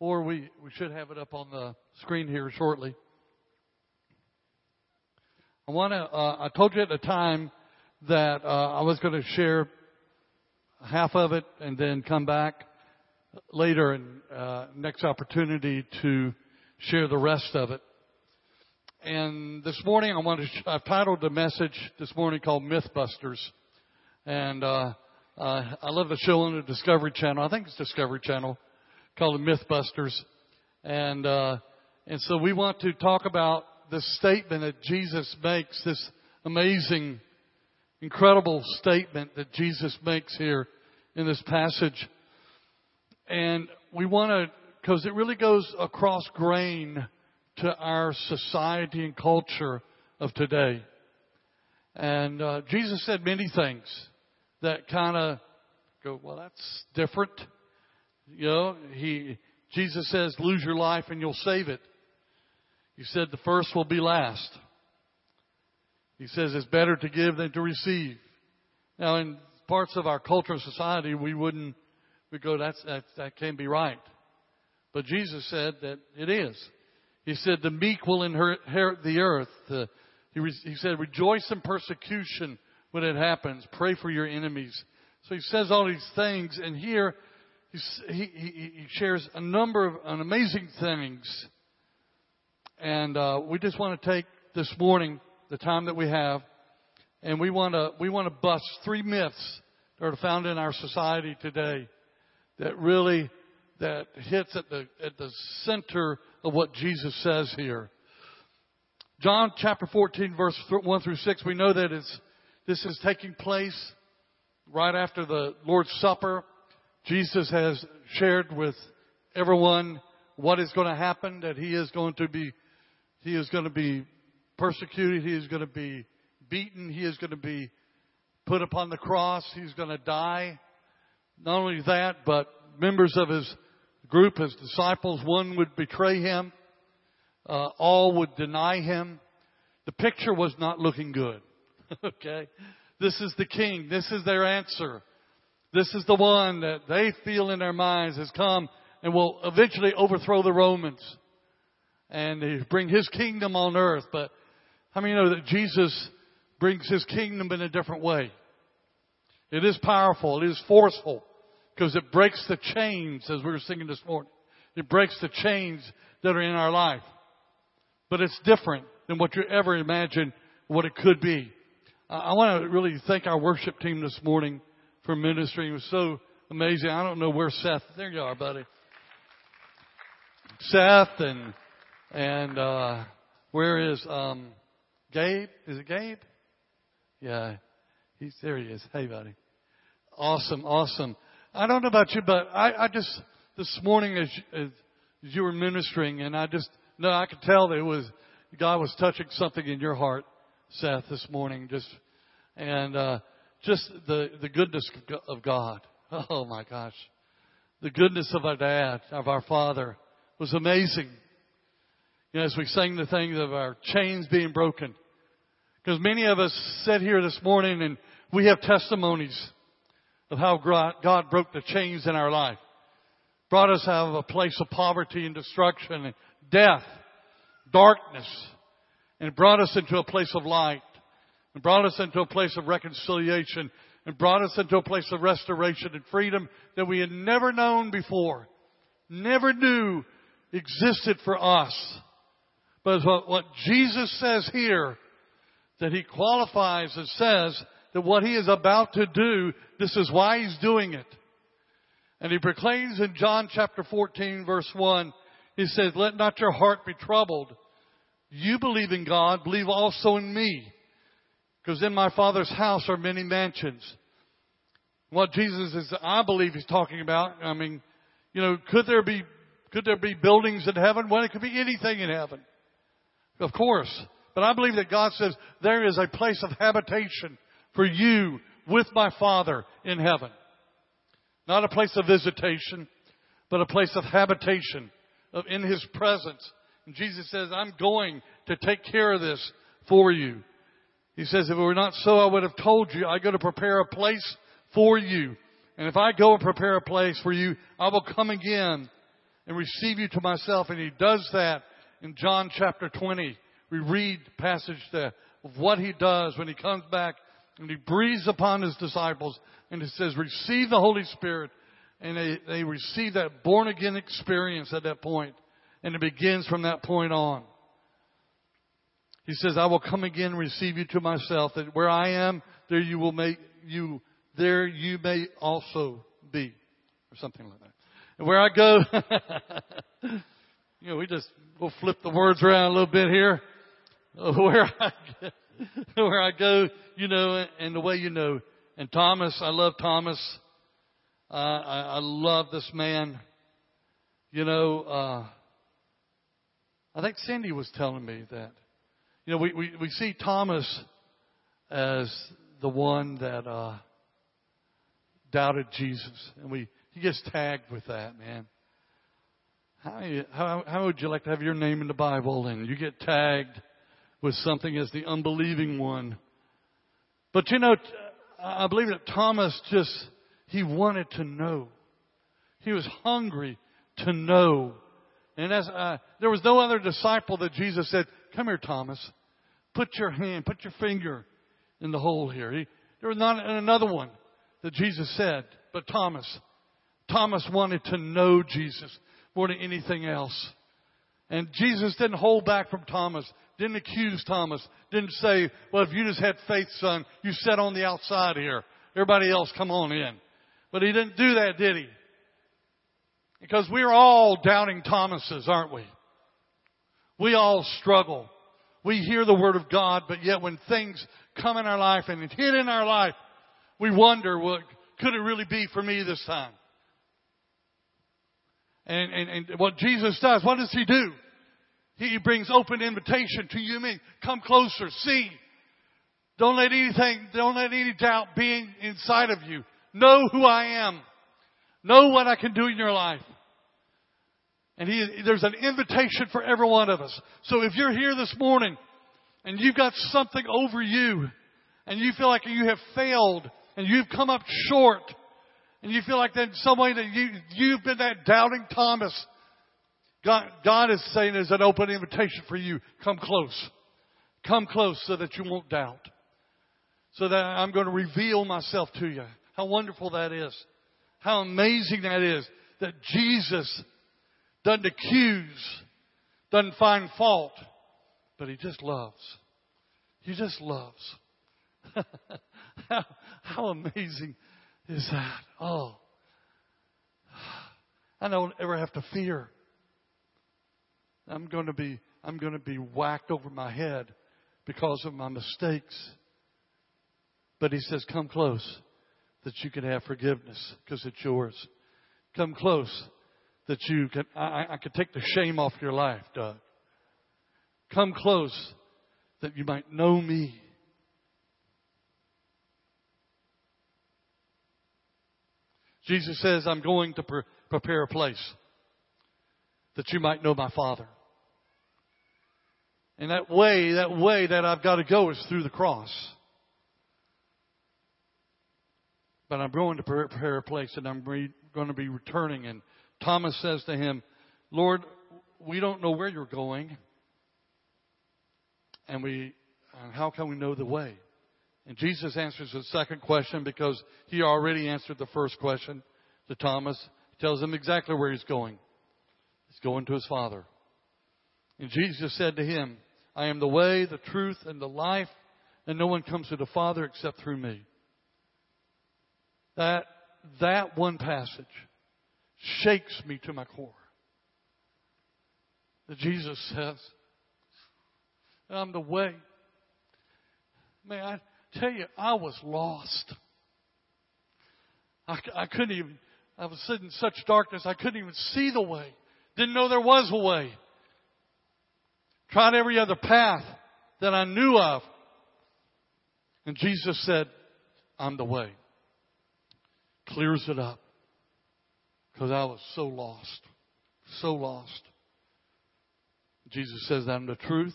or we, we should have it up on the screen here shortly. I want to, uh, I told you at the time that uh, I was going to share half of it and then come back later and uh, next opportunity to share the rest of it. And this morning I want to, I've titled the message this morning called Mythbusters. And, uh, I love the show on the Discovery Channel. I think it's Discovery Channel called the Mythbusters. And, uh, and so we want to talk about this statement that Jesus makes, this amazing, incredible statement that Jesus makes here in this passage. And we want to, because it really goes across grain to our society and culture of today. And uh, Jesus said many things that kind of go, well, that's different. You know, he Jesus says, lose your life and you'll save it. He said the first will be last. He says it's better to give than to receive. Now, in parts of our culture and society, we wouldn't, we go, that's, that, that can't be right. But Jesus said that it is. He said the meek will inherit the earth. He, re, he said rejoice in persecution when it happens. Pray for your enemies. So he says all these things, and here he, he, he shares a number of an amazing things. And uh, we just want to take this morning the time that we have, and we want to we want to bust three myths that are found in our society today that really that hits at the at the center of what Jesus says here. John chapter 14 verse 1 through 6 we know that it's this is taking place right after the Lord's Supper. Jesus has shared with everyone what is going to happen, that he is going to be, he is going to be persecuted, he is going to be beaten, he is going to be put upon the cross, he's going to die. Not only that, but members of his group, his disciples, one would betray him, uh, all would deny him. The picture was not looking good. okay? This is the king. This is their answer. This is the one that they feel in their minds has come and will eventually overthrow the Romans and bring his kingdom on earth. But how many know that Jesus brings his kingdom in a different way? It is powerful. It is forceful because it breaks the chains as we were singing this morning. It breaks the chains that are in our life. But it's different than what you ever imagined what it could be. I want to really thank our worship team this morning for. It was so amazing. I don't know where Seth. There you are, buddy. Seth and and uh, where is um, Gabe? Is it Gabe? Yeah, he's there. He is. Hey, buddy. Awesome, awesome. I don't know about you, but I, I just this morning as, as you were ministering, and I just no, I could tell that it was God was touching something in your heart Seth this morning, just and uh, just the the goodness of God. Oh my gosh, the goodness of our dad, of our father, was amazing. You know, as we sang the things of our chains being broken, because many of us sit here this morning and we have testimonies of how God broke the chains in our life, brought us out of a place of poverty and destruction and death, darkness and brought us into a place of light and brought us into a place of reconciliation and brought us into a place of restoration and freedom that we had never known before, never knew existed for us. But what, what Jesus says here, that he qualifies and says that what he is about to do, this is why he's doing it. And he proclaims in John chapter 14 verse 1, he says, let not your heart be troubled. You believe in God, believe also in me. Because in my Father's house are many mansions. What Jesus is, I believe he's talking about, I mean, you know, could there be, could there be buildings in heaven? Well, it could be anything in heaven. Of course. But I believe that God says there is a place of habitation for you with my Father in heaven. Not a place of visitation, but a place of habitation, of in His presence and Jesus says, I'm going to take care of this for you. He says, if it were not so, I would have told you, I go to prepare a place for you. And if I go and prepare a place for you, I will come again and receive you to myself. And he does that in John chapter 20. We read passage there of what he does when he comes back and he breathes upon his disciples and he says, receive the Holy Spirit. And they, they receive that born again experience at that point. And it begins from that point on. He says, I will come again and receive you to myself, that where I am, there you will make you, there you may also be. Or something like that. And where I go, you know, we just, we'll flip the words around a little bit here. Where I, where I go, you know, and the way you know. And Thomas, I love Thomas. Uh, I, I love this man. You know, uh, I think Cindy was telling me that. You know, we, we, we see Thomas as the one that uh, doubted Jesus, and we he gets tagged with that, man. How, how how would you like to have your name in the Bible and you get tagged with something as the unbelieving one? But you know, I believe that Thomas just he wanted to know. He was hungry to know. And as uh, there was no other disciple that Jesus said, "Come here, Thomas. Put your hand, put your finger in the hole here." He, there was not another one that Jesus said, but Thomas. Thomas wanted to know Jesus more than anything else. And Jesus didn't hold back from Thomas, didn't accuse Thomas, didn't say, well, if you just had faith, son, you sat on the outside here. Everybody else come on in. But he didn't do that, did he? Because we're all doubting Thomases, aren't we? We all struggle. We hear the Word of God, but yet when things come in our life and it hit in our life, we wonder, what could it really be for me this time? And, and, and what Jesus does, what does He do? He brings open invitation to you and me. Come closer, see. Don't let anything, don't let any doubt be inside of you. Know who I am. Know what I can do in your life. And he, there's an invitation for every one of us. So if you're here this morning and you've got something over you and you feel like you have failed and you've come up short and you feel like that in some way that you, you've been that doubting Thomas, God, God is saying there's an open invitation for you. Come close. Come close so that you won't doubt. So that I'm going to reveal myself to you. How wonderful that is. How amazing that is that Jesus doesn't accuse, doesn't find fault, but he just loves. He just loves. how, how amazing is that? Oh. I don't ever have to fear. I'm going to be, I'm going to be whacked over my head because of my mistakes. But he says, come close that you can have forgiveness because it's yours. Come close that you can, I, I can take the shame off your life, Doug. Come close that you might know me. Jesus says, I'm going to pre- prepare a place that you might know my Father. And that way, that way that I've got to go is through the cross. But I'm going to prepare a place and I'm re- going to be returning. And Thomas says to him, Lord, we don't know where you're going. And we, how can we know the way? And Jesus answers the second question because he already answered the first question to Thomas. He tells him exactly where he's going. He's going to his Father. And Jesus said to him, I am the way, the truth, and the life, and no one comes to the Father except through me. That, that one passage shakes me to my core. That Jesus says, I'm the way. Man, I tell you, I was lost. I, I couldn't even, I was sitting in such darkness, I couldn't even see the way. Didn't know there was a way. Tried every other path that I knew of. And Jesus said, I'm the way. Clears it up. Because I was so lost. So lost. Jesus says, I'm the truth.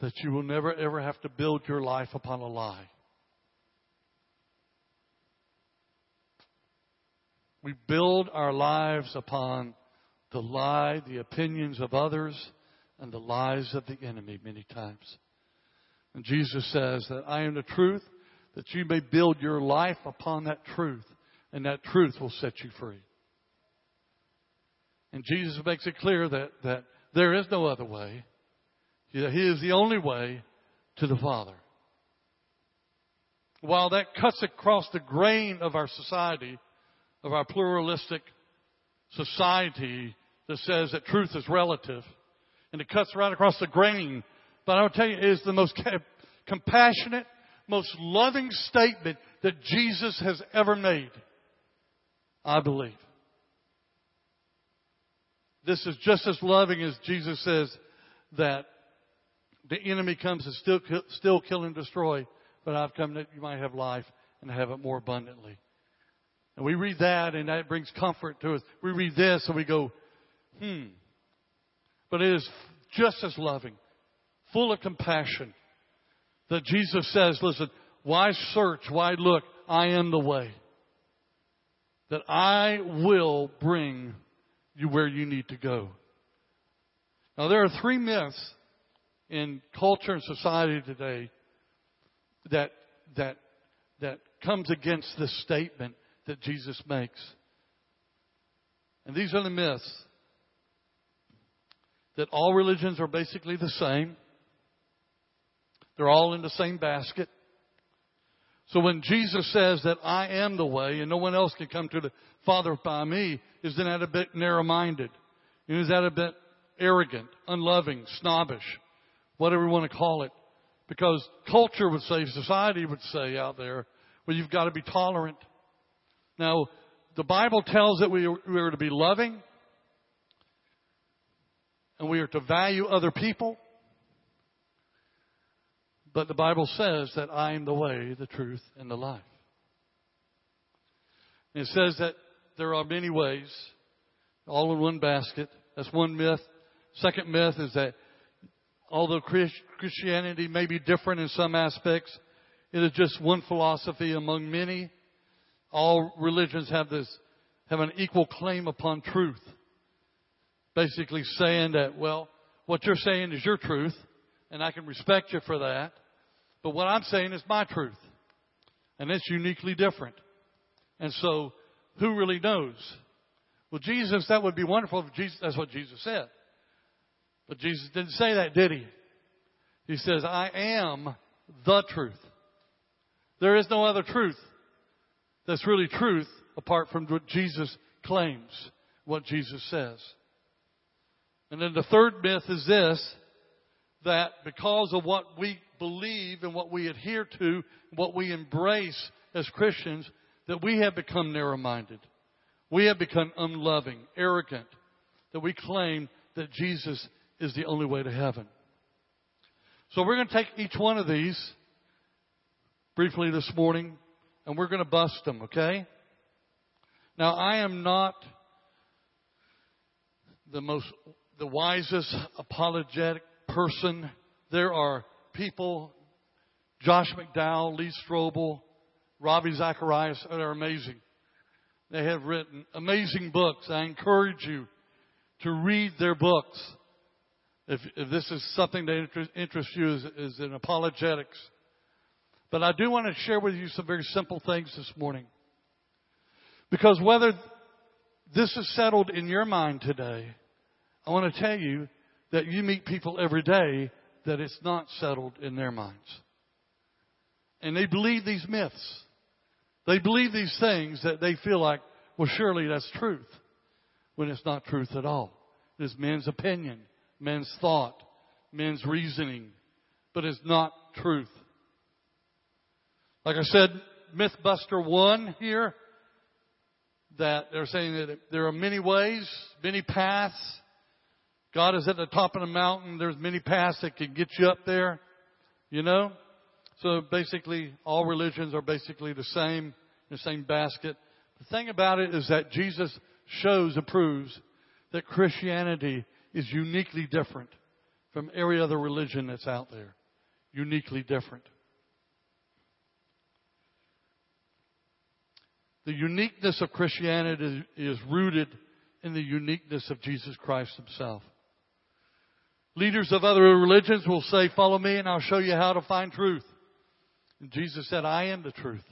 That you will never ever have to build your life upon a lie. We build our lives upon the lie, the opinions of others, and the lies of the enemy many times. And Jesus says that I am the truth, that you may build your life upon that truth, and that truth will set you free. And Jesus makes it clear that, that there is no other way. He is the only way to the Father. While that cuts across the grain of our society, of our pluralistic society that says that truth is relative, and it cuts right across the grain. But I will tell you, it is the most compassionate, most loving statement that Jesus has ever made. I believe. This is just as loving as Jesus says that the enemy comes to still, still kill and destroy, but I've come that you might have life and have it more abundantly. And we read that and that brings comfort to us. We read this and we go, hmm. But it is just as loving, full of compassion that Jesus says, listen, why search? Why look? I am the way. That I will bring you where you need to go. Now there are three myths in culture and society today that that that comes against this statement that Jesus makes. And these are the myths that all religions are basically the same. They're all in the same basket. So when Jesus says that I am the way and no one else can come to the Father by me, isn't that a bit narrow-minded? Is that a bit arrogant, unloving, snobbish, whatever you want to call it? Because culture would say, society would say out there, well, you've got to be tolerant. Now, the Bible tells that we are to be loving and we are to value other people. But the Bible says that I am the way, the truth, and the life. And it says that there are many ways, all in one basket. That's one myth. Second myth is that although Christianity may be different in some aspects, it is just one philosophy among many. All religions have this, have an equal claim upon truth. Basically saying that, well, what you're saying is your truth, and I can respect you for that. But what I'm saying is my truth. And it's uniquely different. And so, who really knows? Well, Jesus, that would be wonderful if Jesus, that's what Jesus said. But Jesus didn't say that, did he? He says, I am the truth. There is no other truth that's really truth apart from what Jesus claims, what Jesus says. And then the third myth is this, that because of what we believe and what we adhere to, what we embrace as Christians, that we have become narrow-minded. We have become unloving, arrogant, that we claim that Jesus is the only way to heaven. So we're going to take each one of these briefly this morning and we're going to bust them, okay? Now I am not the most, the wisest apologetic person. There are people, Josh McDowell, Lee Strobel, Ravi Zacharias, oh, are amazing. They have written amazing books. I encourage you to read their books. If, if this is something that interest, interests you is, is in apologetics. But I do want to share with you some very simple things this morning. Because whether this is settled in your mind today, I want to tell you that you meet people every day that it's not settled in their minds. And they believe these myths. They believe these things that they feel like, well, surely that's truth, when it's not truth at all. It is men's opinion, men's thought, men's reasoning, but it's not truth. Like I said, Mythbuster 1 here, that they're saying that there are many ways, many paths, God is at the top of the mountain. There's many paths that can get you up there, you know? So basically, all religions are basically the same, the same basket. The thing about it is that Jesus shows and proves that Christianity is uniquely different from every other religion that's out there. Uniquely different. The uniqueness of Christianity is rooted in the uniqueness of Jesus Christ himself. Leaders of other religions will say, follow me and I'll show you how to find truth. And Jesus said, I am the truth.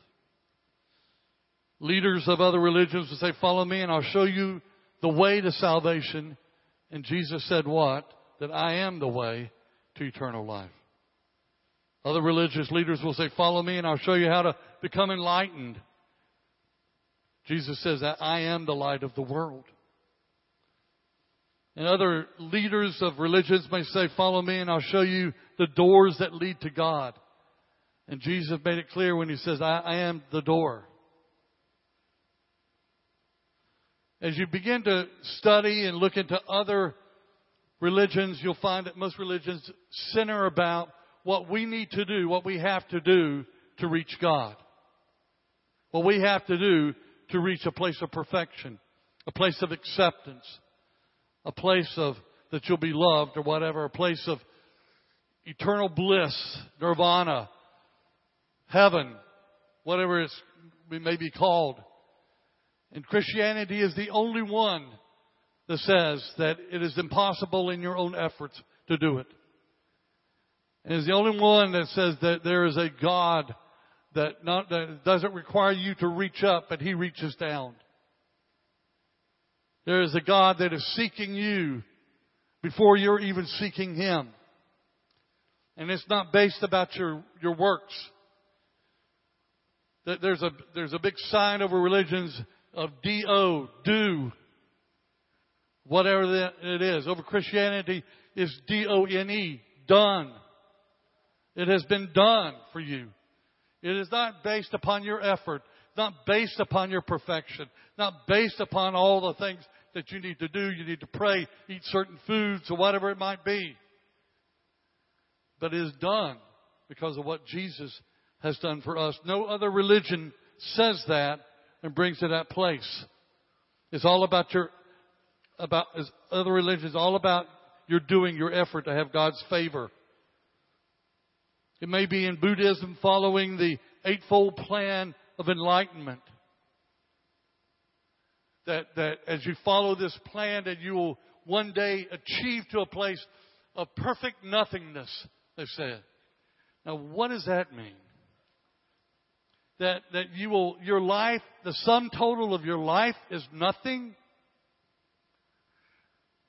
Leaders of other religions will say, follow me and I'll show you the way to salvation. And Jesus said what? That I am the way to eternal life. Other religious leaders will say, follow me and I'll show you how to become enlightened. Jesus says that I am the light of the world. And other leaders of religions may say, follow me and I'll show you the doors that lead to God. And Jesus made it clear when he says, I, I am the door. As you begin to study and look into other religions, you'll find that most religions center about what we need to do, what we have to do to reach God. What we have to do to reach a place of perfection, a place of acceptance, a place of that you'll be loved or whatever, a place of eternal bliss, nirvana, heaven, whatever it may be called. And Christianity is the only one that says that it is impossible in your own efforts to do it. And is the only one that says that there is a God that, not, that doesn't require you to reach up, but He reaches down. There is a God that is seeking you before you're even seeking Him. And it's not based about your, your works. There's a, there's a big sign over religions of D-O, do. Whatever it is. Over Christianity is D-O-N-E, done. It has been done for you. It is not based upon your effort, not based upon your perfection, not based upon all the things that you need to do. You need to pray, eat certain foods, or whatever it might be. But it is done because of what Jesus has done for us. No other religion says that and brings to that place. It's all about your, about, as other religions, all about your doing your effort to have God's favor. It may be in Buddhism following the Eightfold Plan of Enlightenment. That, that as you follow this plan that you will one day achieve to a place of perfect nothingness, they said. Now what does that mean? That, that you will, your life, the sum total of your life is nothing?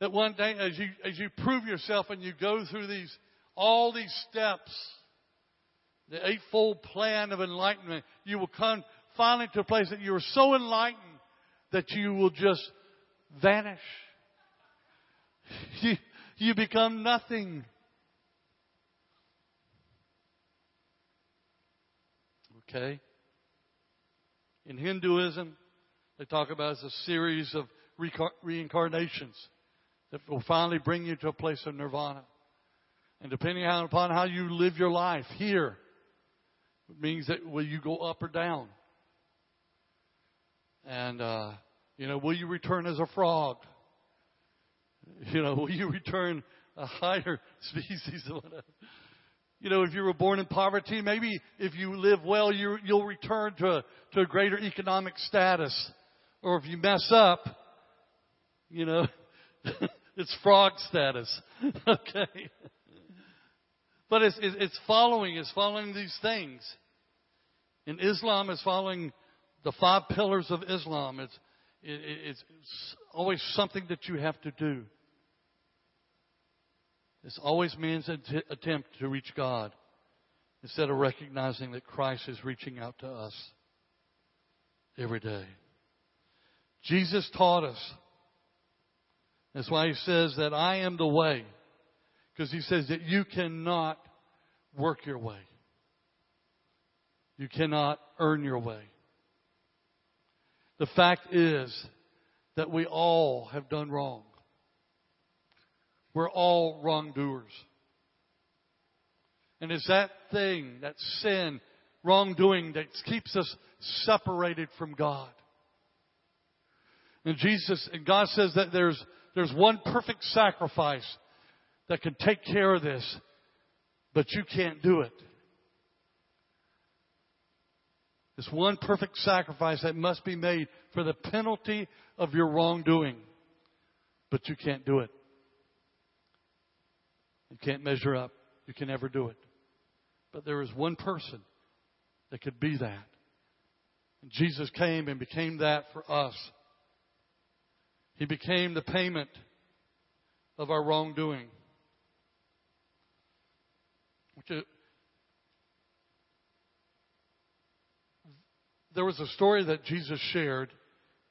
That one day as you, as you prove yourself and you go through these, all these steps, the eightfold plan of enlightenment, you will come finally to a place that you are so enlightened that you will just vanish. You, you become nothing. Okay? In Hinduism, they talk about as a series of reincarnations that will finally bring you to a place of nirvana. And depending upon how you live your life here, it means that will you go up or down? And, uh, you know, will you return as a frog? You know, will you return a higher species? You know, if you were born in poverty, maybe if you live well, you, you'll return to a, to a greater economic status. Or if you mess up, you know, it's frog status. okay. But it's, it's following, it's following these things. In Islam, it's following the five pillars of Islam. It's, it's, it's always something that you have to do. It's always man's attempt to reach God instead of recognizing that Christ is reaching out to us every day. Jesus taught us. That's why he says that I am the way. Because he says that you cannot work your way. You cannot earn your way. The fact is that we all have done wrong. We're all wrongdoers. And it's that thing, that sin, wrongdoing that keeps us separated from God. And Jesus, and God says that there's, there's one perfect sacrifice that can take care of this, but you can't do it. This one perfect sacrifice that must be made for the penalty of your wrongdoing. But you can't do it. You can't measure up. You can never do it. But there is one person that could be that. And Jesus came and became that for us. He became the payment of our wrongdoing. There was a story that Jesus shared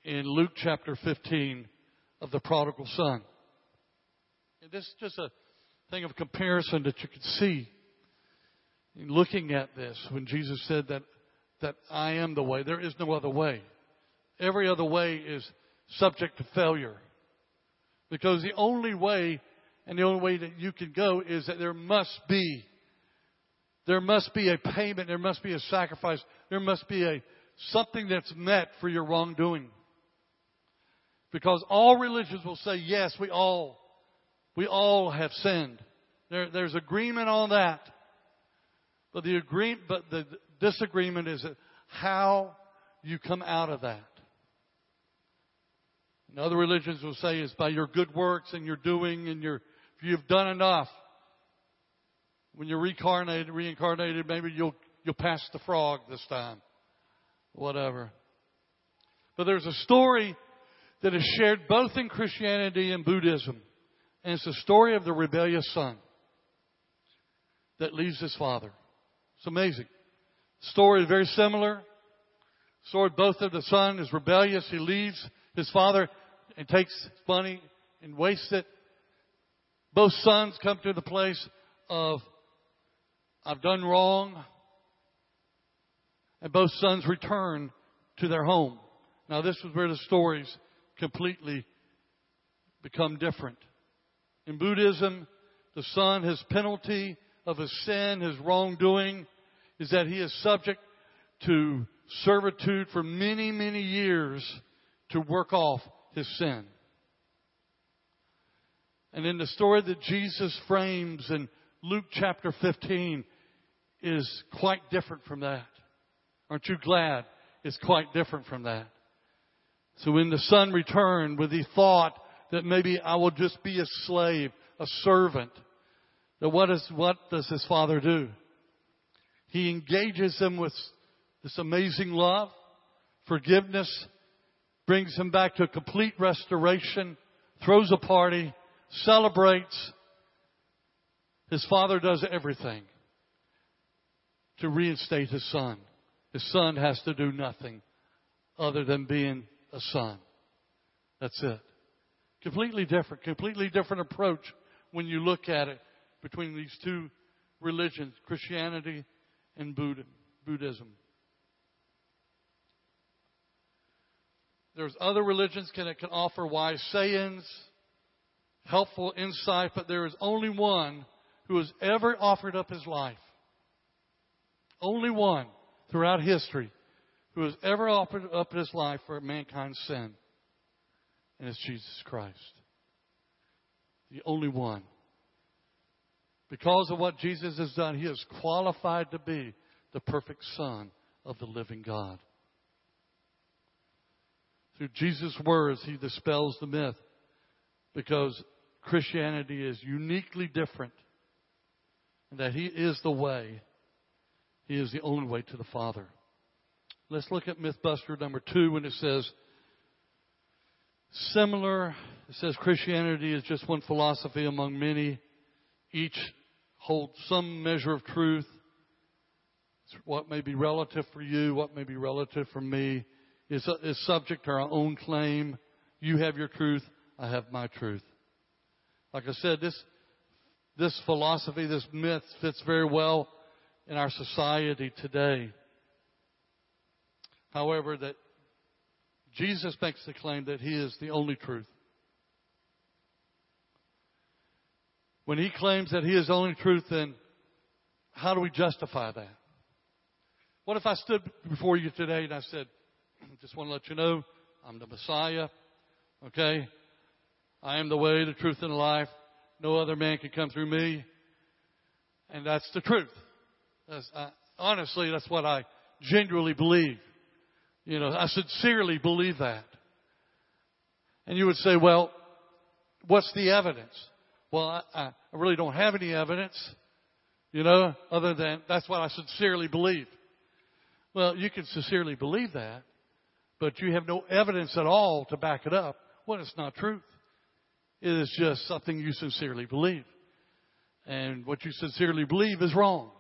in Luke chapter 15 of the prodigal son. And this is just a thing of comparison that you could see in looking at this when Jesus said that, that I am the way. There is no other way. Every other way is subject to failure. Because the only way and the only way that you can go is that there must be there must be a payment, there must be a sacrifice, there must be a something that's met for your wrongdoing. Because all religions will say, yes, we all, we all have sinned. There, there's agreement on that. But the agree, but the disagreement is how you come out of that. And other religions will say is by your good works and your doing and your, if you've done enough. When you're reincarnated, reincarnated, maybe you'll, you'll pass the frog this time. Whatever. But there's a story that is shared both in Christianity and Buddhism. And it's the story of the rebellious son that leaves his father. It's amazing. The story is very similar. The story both of the son is rebellious. He leaves his father and takes money and wastes it. Both sons come to the place of, I've done wrong. And both sons return to their home. Now this is where the stories completely become different. In Buddhism, the son, his penalty of his sin, his wrongdoing, is that he is subject to servitude for many, many years to work off his sin. And in the story that Jesus frames in Luke chapter 15 is quite different from that. Aren't you glad it's quite different from that? So when the son returned with the thought that maybe I will just be a slave, a servant, that what, is, what does his father do? He engages him with this amazing love, forgiveness, brings him back to a complete restoration, throws a party, celebrates. His father does everything to reinstate his son. His son has to do nothing other than being a son. That's it. Completely different, completely different approach when you look at it between these two religions, Christianity and Buddhism. There's other religions that can offer wise sayings, helpful insight, but there is only one who has ever offered up his life. Only one throughout history who has ever offered up his life for mankind's sin. And it's Jesus Christ. The only one. Because of what Jesus has done, he is qualified to be the perfect Son of the living God. Through Jesus' words, he dispels the myth because Christianity is uniquely different that he is the way. He is the only way to the Father. Let's look at Mythbuster number two when it says, similar, it says Christianity is just one philosophy among many. Each holds some measure of truth. It's what may be relative for you, what may be relative for me, is, uh, is subject to our own claim. You have your truth, I have my truth. Like I said, this, this philosophy, this myth fits very well in our society today. However, that Jesus makes the claim that He is the only truth. When He claims that He is the only truth, then how do we justify that? What if I stood before you today and I said, just want to let you know, I'm the Messiah, okay? I am the way, the truth, and the life. No other man can come through me. And that's the truth. That's, honestly, that's what I genuinely believe. You know, I sincerely believe that. And you would say, well, what's the evidence? Well, I, I really don't have any evidence, you know, other than that's what I sincerely believe. Well, you can sincerely believe that, but you have no evidence at all to back it up. Well, it's not truth. It is just something you sincerely believe. And what you sincerely believe is wrong.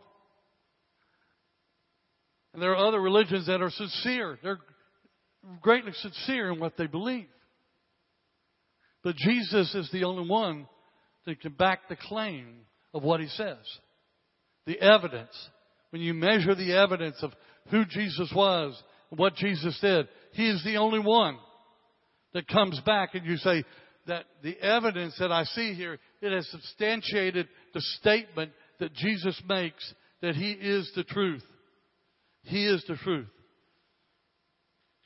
And there are other religions that are sincere. They're greatly sincere in what they believe. But Jesus is the only one that can back the claim of what he says. The evidence. When you measure the evidence of who Jesus was, and what Jesus did, he is the only one that comes back and you say that the evidence that I see here, it has substantiated the statement that Jesus makes that he is the truth. He is the truth.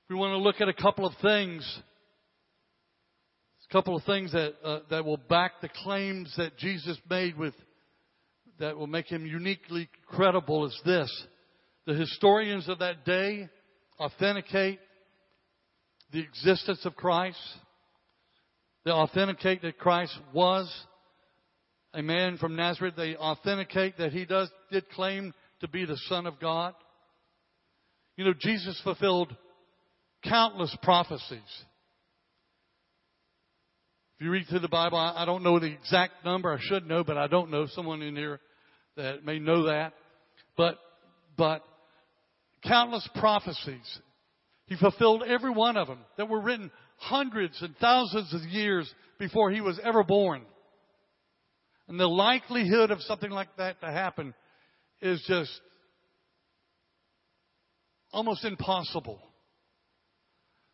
We want to look at a couple of things a couple of things that uh, that will back the claims that Jesus made with that will make him uniquely credible is this. The historians of that day authenticate the existence of Christ. They authenticate that Christ was a man from Nazareth. They authenticate that he does did claim to be the Son of God. You know, Jesus fulfilled countless prophecies. If you read through the Bible, I don't know the exact number. I should know, but I don't know. Someone in here that may know that. But, but countless prophecies. He fulfilled every one of them that were written hundreds and thousands of years before he was ever born. And the likelihood of something like that to happen is just almost impossible.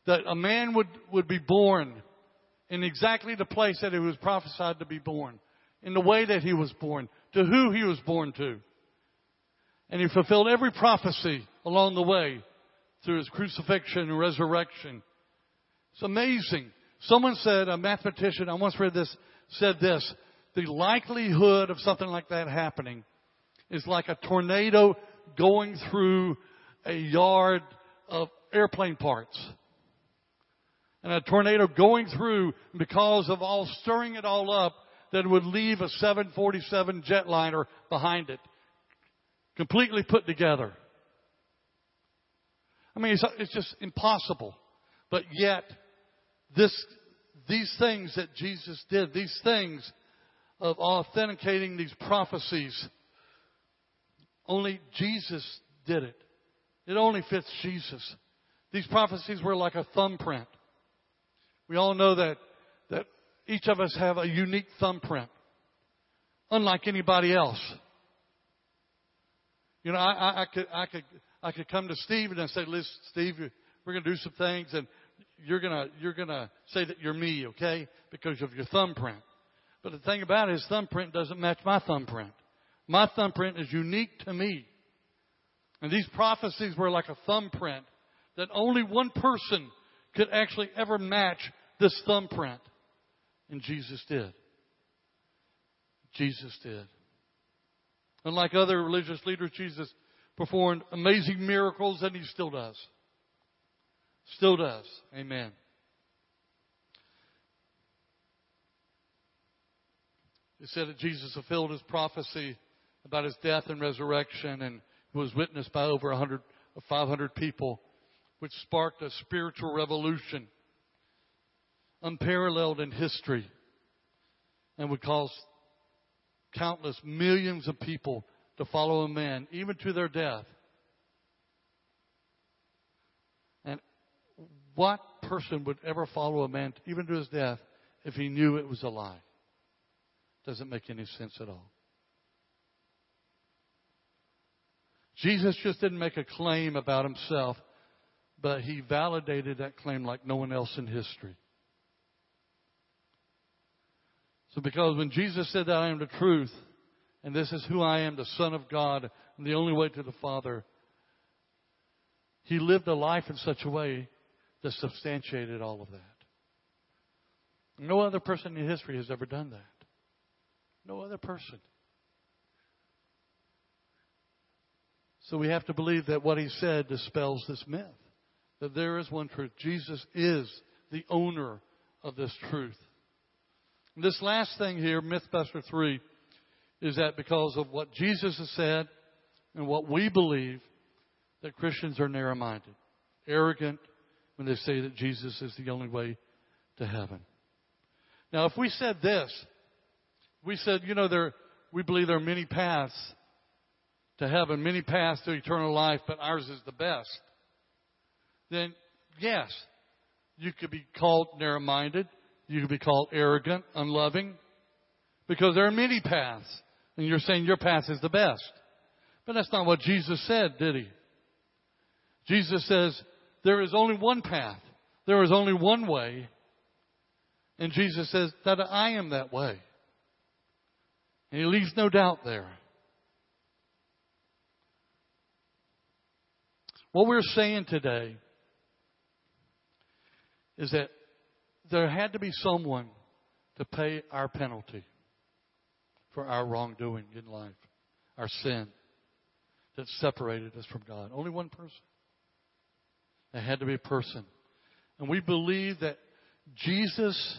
That a man would, would be born in exactly the place that he was prophesied to be born, in the way that he was born, to who he was born to. And he fulfilled every prophecy along the way through his crucifixion and resurrection. It's amazing. Someone said, a mathematician, I once read this, said this, the likelihood of something like that happening is like a tornado going through a yard of airplane parts and a tornado going through because of all stirring it all up that would leave a 747 jetliner behind it. Completely put together. I mean, it's, it's just impossible. But yet, this, these things that Jesus did, these things of authenticating these prophecies, only Jesus did it. It only fits Jesus. These prophecies were like a thumbprint. We all know that, that each of us have a unique thumbprint, unlike anybody else. You know, I, I, I could, I could, I could come to Steve and I say, listen, Steve, we're going to do some things and you're to, you're to say that you're me, okay? Because of your thumbprint. But the thing about it is thumbprint doesn't match my thumbprint. My thumbprint is unique to me. And these prophecies were like a thumbprint that only one person could actually ever match this thumbprint. And Jesus did. Jesus did. Unlike other religious leaders, Jesus performed amazing miracles and he still does. Still does. Amen. It said that Jesus fulfilled his prophecy about his death and resurrection and was witnessed by over 100, 500 people, which sparked a spiritual revolution unparalleled in history and would cause countless millions of people to follow a man, even to their death. And what person would ever follow a man, even to his death, if he knew it was a lie? Doesn't make any sense at all. Jesus just didn't make a claim about himself, but he validated that claim like no one else in history. So, because when Jesus said that I am the truth, and this is who I am, the Son of God, and the only way to the Father, he lived a life in such a way that substantiated all of that. No other person in history has ever done that. No other person. So we have to believe that what he said dispels this myth that there is one truth. Jesus is the owner of this truth. And this last thing here, Mythbuster 3, is that because of what Jesus has said and what we believe, that Christians are narrow minded, arrogant when they say that Jesus is the only way to heaven. Now, if we said this, we said, you know, there, we believe there are many paths to heaven, many paths to eternal life, but ours is the best. Then, yes, you could be called narrow minded. You could be called arrogant, unloving, because there are many paths. And you're saying your path is the best. But that's not what Jesus said, did he? Jesus says, there is only one path. There is only one way. And Jesus says that I am that way. And he leaves no doubt there. What we're saying today is that there had to be someone to pay our penalty for our wrongdoing in life, our sin that separated us from God. Only one person. There had to be a person. And we believe that Jesus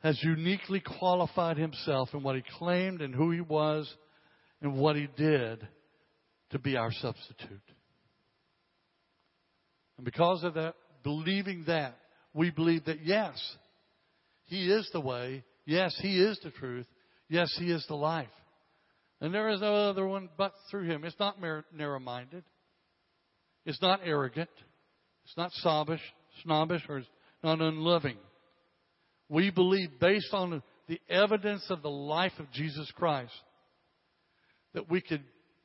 has uniquely qualified himself in what he claimed and who he was and what he did to be our substitute. And because of that, believing that, we believe that yes, he is the way. Yes, he is the truth. Yes, he is the life. And there is no other one but through him. It's not narrow minded. It's not arrogant. It's not snobbish, snobbish or it's not unloving. We believe, based on the evidence of the life of Jesus Christ, that we could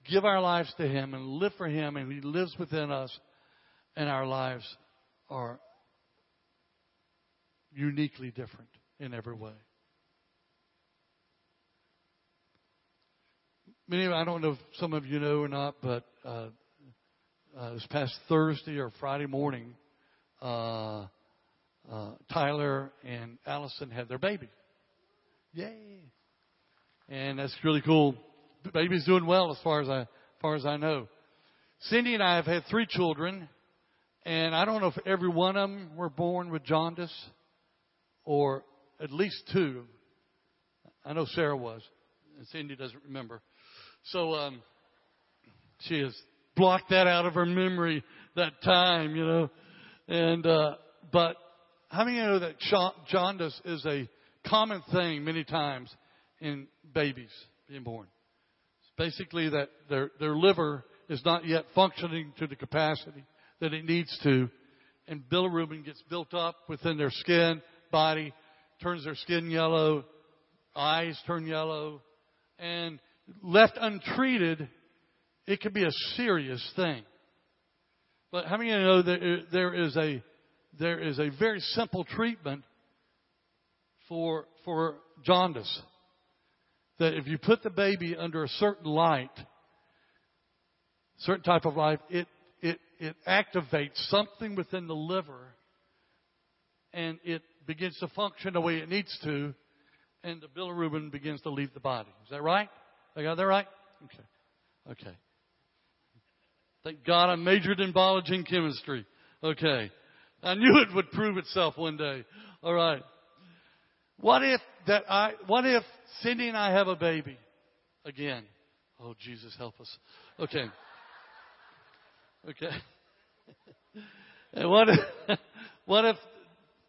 give our lives to Him and live for Him, and He lives within us, and our lives are uniquely different in every way. Many, of, I don't know if some of you know or not, but uh, uh, this past Thursday or Friday morning, uh, uh, Tyler and Allison had their baby. Yay! And that's really cool. The baby's doing well as far as I, as far as I know. Cindy and I have had three children, and I don't know if every one of them were born with jaundice, or at least two. I know Sarah was, and Cindy doesn't remember. So um, she has blocked that out of her memory that time, you know. And uh, but how many of you know that jaundice is a common thing many times in babies being born? It's basically that their, their liver is not yet functioning to the capacity that it needs to, and bilirubin gets built up within their skin, body, turns their skin yellow, eyes turn yellow, and left untreated, it can be a serious thing. But how many of you know that there is a there is a very simple treatment for, for jaundice. That if you put the baby under a certain light, certain type of light, it, it, it activates something within the liver and it begins to function the way it needs to, and the bilirubin begins to leave the body. Is that right? I got that right? Okay. Okay. Thank God I majored in biology and chemistry. Okay. I knew it would prove itself one day. All right. What if that I, what if Cindy and I have a baby again? Oh, Jesus, help us. Okay. Okay. and what if, what if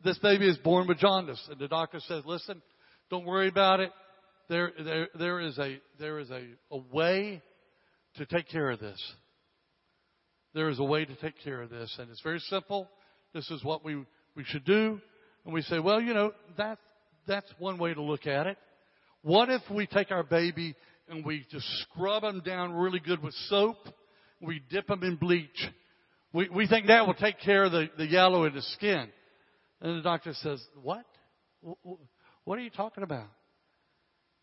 this baby is born with jaundice and the doctor says, listen, don't worry about it. There, there, there is a, there is a, a way to take care of this. There is a way to take care of this and it's very simple. This is what we, we should do. And we say, well, you know, that, that's one way to look at it. What if we take our baby and we just scrub them down really good with soap? We dip them in bleach. We, we think that will take care of the, the yellow in the skin. And the doctor says, what? What are you talking about?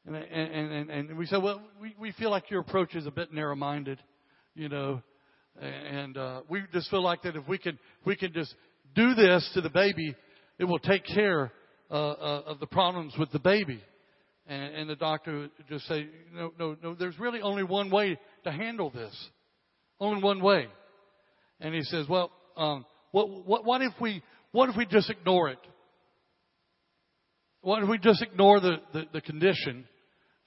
And, and, and, and we say, well, we, we feel like your approach is a bit narrow-minded, you know, and uh, we just feel like that if we can, we can just do this to the baby, it will take care uh, uh, of the problems with the baby. And, and the doctor just say, no, no, no, there's really only one way to handle this. Only one way. And he says, well, um, what, what, what if we, what if we just ignore it? What if we just ignore the, the, the condition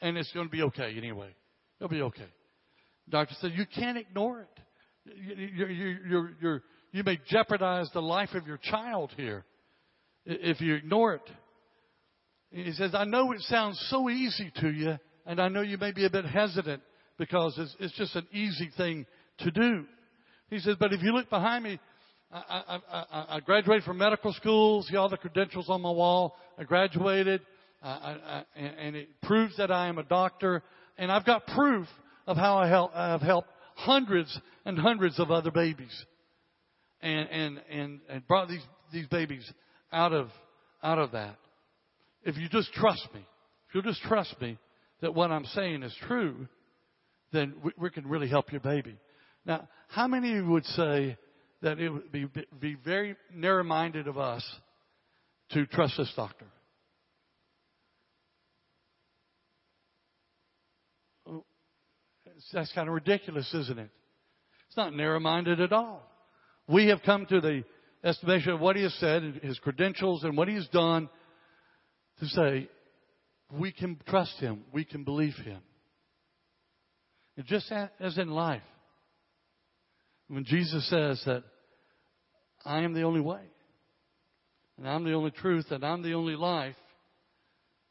and it's going to be okay anyway? It'll be okay. doctor said, you can't ignore it. You, you, you, you may jeopardize the life of your child here if you ignore it. He says, I know it sounds so easy to you, and I know you may be a bit hesitant because it's, it's just an easy thing to do. He says, but if you look behind me, I, I, I, I graduated from medical school. See all the credentials on my wall. I graduated, and it proves that I am a doctor. And I've got proof of how I help, I've helped hundreds and hundreds of other babies, and and and, and brought these these babies out of out of that. If you just trust me, if you'll just trust me that what I'm saying is true, then we, we can really help your baby. Now, how many of you would say that it would be, be very narrow minded of us to trust this doctor? That's kind of ridiculous, isn't it? It's not narrow minded at all. We have come to the estimation of what he has said, his credentials, and what he has done to say we can trust him, we can believe him. And just as in life, when Jesus says that I am the only way, and I'm the only truth, and I'm the only life,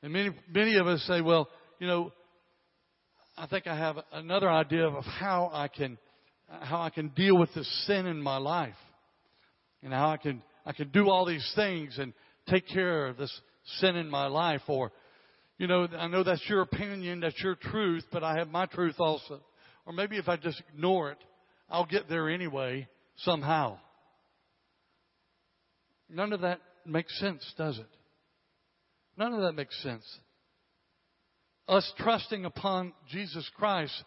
and many, many of us say, well, you know, I think I have another idea of how I can, how I can deal with this sin in my life, and how I can, I can do all these things and take care of this sin in my life, or you know, I know that's your opinion, that's your truth, but I have my truth also. Or maybe if I just ignore it, I'll get there anyway, somehow. None of that makes sense, does it? None of that makes sense. Us trusting upon Jesus Christ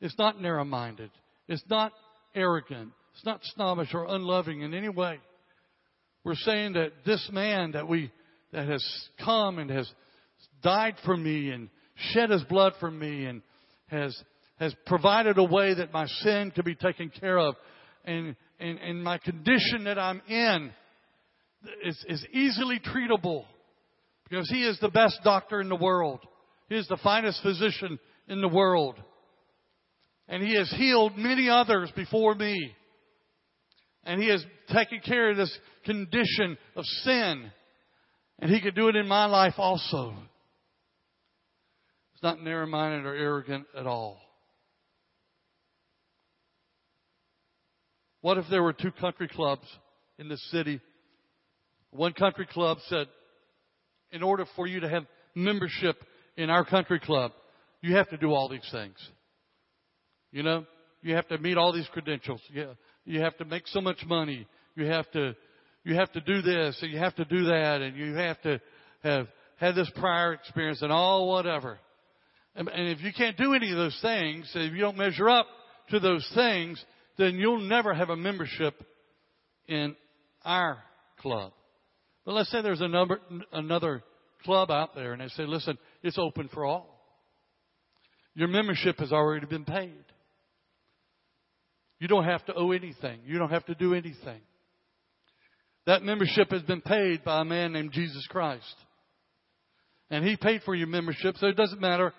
is not narrow minded. It's not arrogant. It's not snobbish or unloving in any way. We're saying that this man that we that has come and has died for me and shed his blood for me and has, has provided a way that my sin could be taken care of. And, and, and my condition that I'm in is, is easily treatable because he is the best doctor in the world. He is the finest physician in the world. And he has healed many others before me. And he has taken care of this condition of sin. And he could do it in my life also. It's not narrow minded or arrogant at all. What if there were two country clubs in this city? One country club said, in order for you to have membership in our country club, you have to do all these things. You know, you have to meet all these credentials. You, you have to make so much money. You have to, you have to do this and you have to do that and you have to have had this prior experience and all whatever. And, if you can't do any of those things, if you don't measure up to those things, then you'll never have a membership in our club. But let's say there's a number, another club out there and they say, listen, it's open for all. Your membership has already been paid. You don't have to owe anything. You don't have to do anything. That membership has been paid by a man named Jesus Christ. And He paid for your membership, so it doesn't matter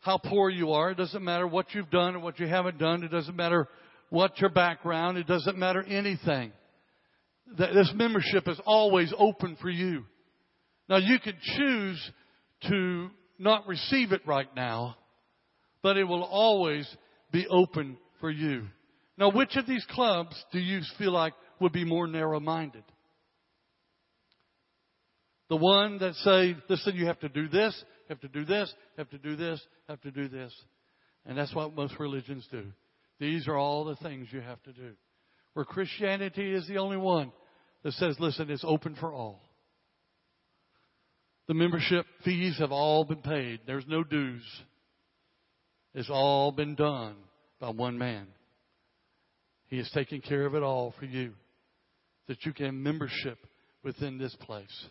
how poor you are. It doesn't matter what you've done or what you haven't done. It doesn't matter what your background. It doesn't matter anything. This membership is always open for you. Now you can choose to not receive it right now, but it will always be open for you. Now which of these clubs do you feel like would be more narrow minded? The one that say, listen, you have to do this, have to do this, have to do this, have to do this. And that's what most religions do. These are all the things you have to do. Where Christianity is the only one that says, listen, it's open for all. The membership fees have all been paid. There's no dues. It's all been done by one man. He has taken care of it all for you. That you can membership within this place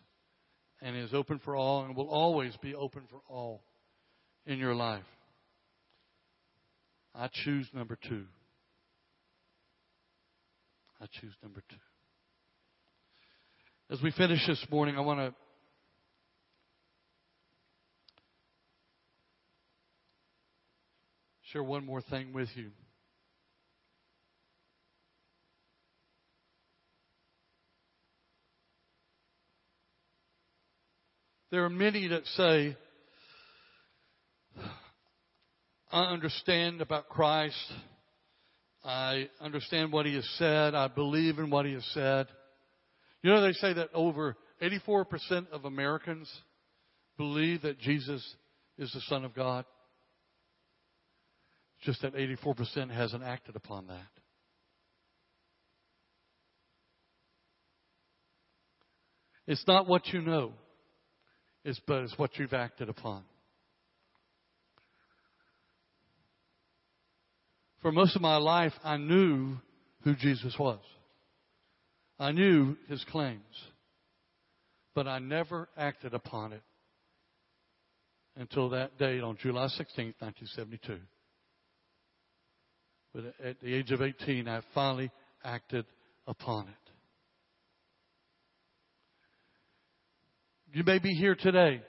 and is open for all and will always be open for all in your life. I choose number two. I choose number two. As we finish this morning, I want to share one more thing with you. There are many that say, I understand about Christ. I understand what he has said. I believe in what he has said. You know, they say that over 84% of Americans believe that Jesus is the Son of God. Just that 84% hasn't acted upon that. It's not what you know, it's, but it's what you've acted upon. For most of my life, I knew who Jesus was. I knew his claims, but I never acted upon it until that date on July 16, 1972. But at the age of 18, I finally acted upon it. You may be here today.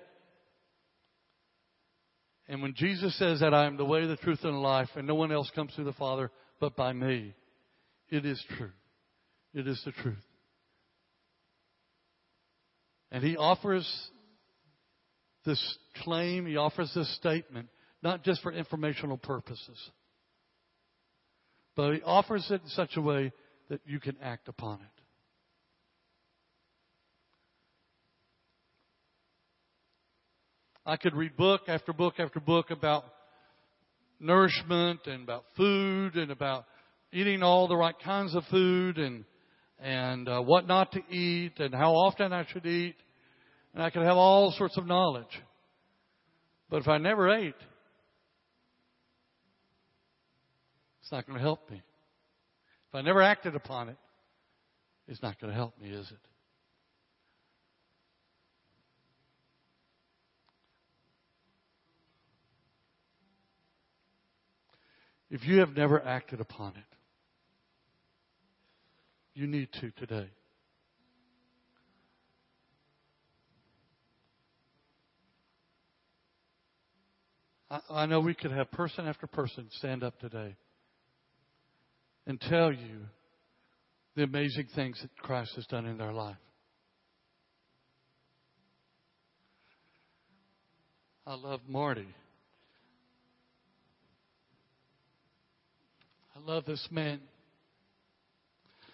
And when Jesus says that I am the way, the truth, and the life, and no one else comes to the Father but by me, it is true. It is the truth. And he offers this claim, he offers this statement, not just for informational purposes, but he offers it in such a way that you can act upon it. I could read book after book after book about nourishment and about food and about eating all the right kinds of food and and uh, what not to eat and how often I should eat. And I could have all sorts of knowledge. But if I never ate, it's not going to help me. If I never acted upon it, it's not going to help me, is it? If you have never acted upon it, you need to today. I, I know we could have person after person stand up today and tell you the amazing things that Christ has done in their life. I love Marty. I love this man.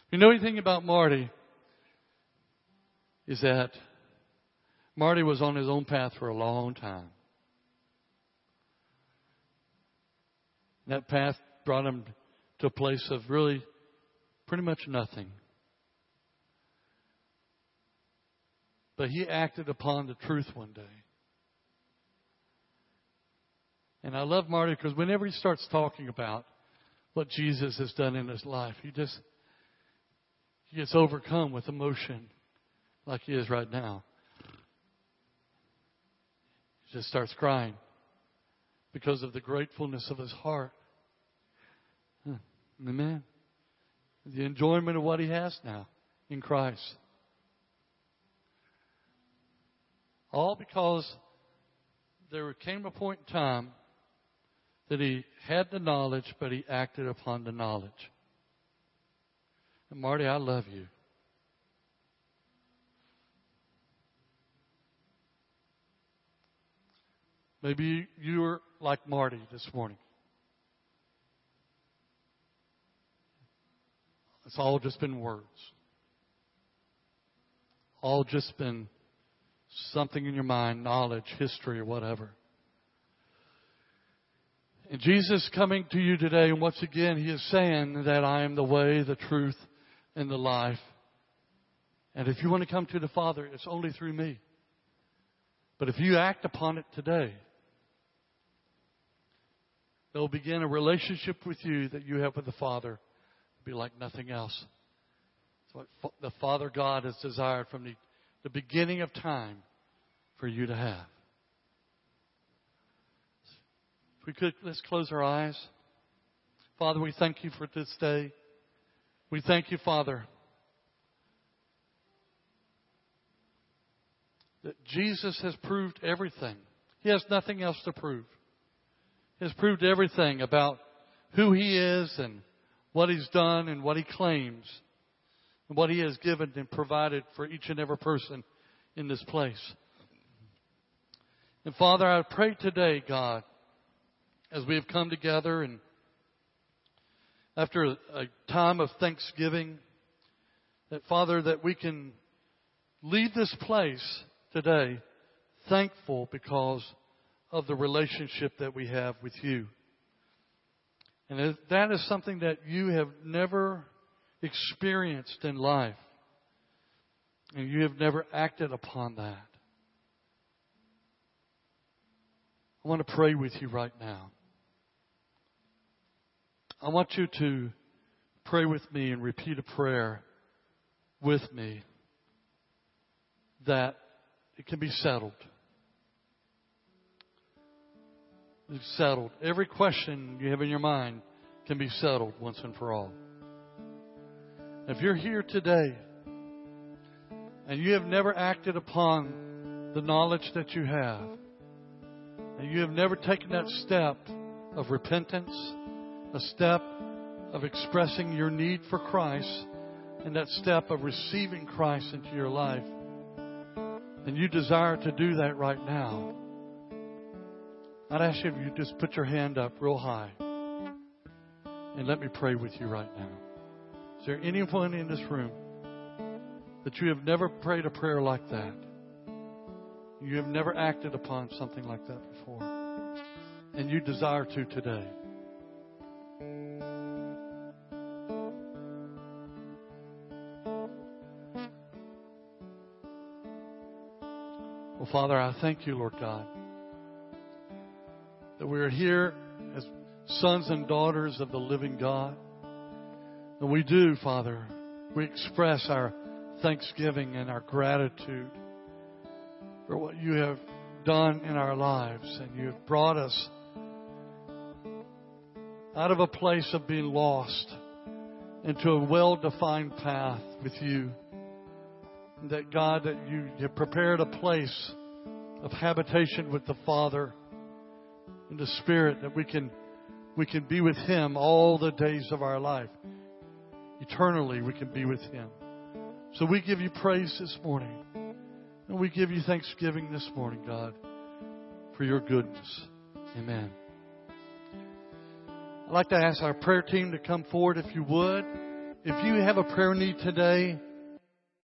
If you know anything about Marty, is that Marty was on his own path for a long time. That path brought him to a place of really pretty much nothing. But he acted upon the truth one day. And I love Marty because whenever he starts talking about what Jesus has done in his life, he just he gets overcome with emotion like he is right now. He just starts crying because of the gratefulness of his heart. Amen. The enjoyment of what he has now in Christ. All because there came a point in time that he had the knowledge, but he acted upon the knowledge. And Marty, I love you. Maybe you are like Marty this morning. It's all just been words. All just been something in your mind, knowledge, history, or whatever. And Jesus coming to you today, and once again, He is saying that I am the way, the truth, and the life. And if you want to come to the Father, it's only through me. But if you act upon it today, they'll begin a relationship with you that you have with the Father be like nothing else. It's what the Father God has desired from the, the beginning of time for you to have. If we could, let's close our eyes. Father, we thank you for this day. We thank you, Father, that Jesus has proved everything. He has nothing else to prove. He has proved everything about who He is and what He's done and what He claims and what He has given and provided for each and every person in this place. And Father, I pray today, God, as we have come together and after a, time of thanksgiving, that Father, that we can leave this place today thankful because of the relationship that we have with you. And that is something that you have never experienced in life. And you have never acted upon that. I want to pray with you right now. I want you to pray with me and repeat a prayer with me that it can be settled. Settled. Every question you have in your mind can be settled once and for all. If you're here today and you have never acted upon the knowledge that you have, and you have never taken that step of repentance, a step of expressing your need for Christ, and that step of receiving Christ into your life, and you desire to do that right now, I'd ask you if you just put your hand up real high and let me pray with you right now. Is there anyone in this room that you have never prayed a prayer like that? You have never acted upon something like that before. And you desire to today. Well, Father, I thank you, Lord God, that we are here as sons and daughters of the living God. And we do, Father, we express our thanksgiving and our gratitude for what you have done in our lives. And you have brought us out of a place of being lost into a well defined path with you. That God, that you have prepared a place of habitation with the Father in the Spirit, that we can we can be with Him all the days of our life. Eternally, we can be with Him. So we give you praise this morning. And we give you thanksgiving this morning, God, for your goodness. Amen. I'd like to ask our prayer team to come forward if you would. If you have a prayer need today,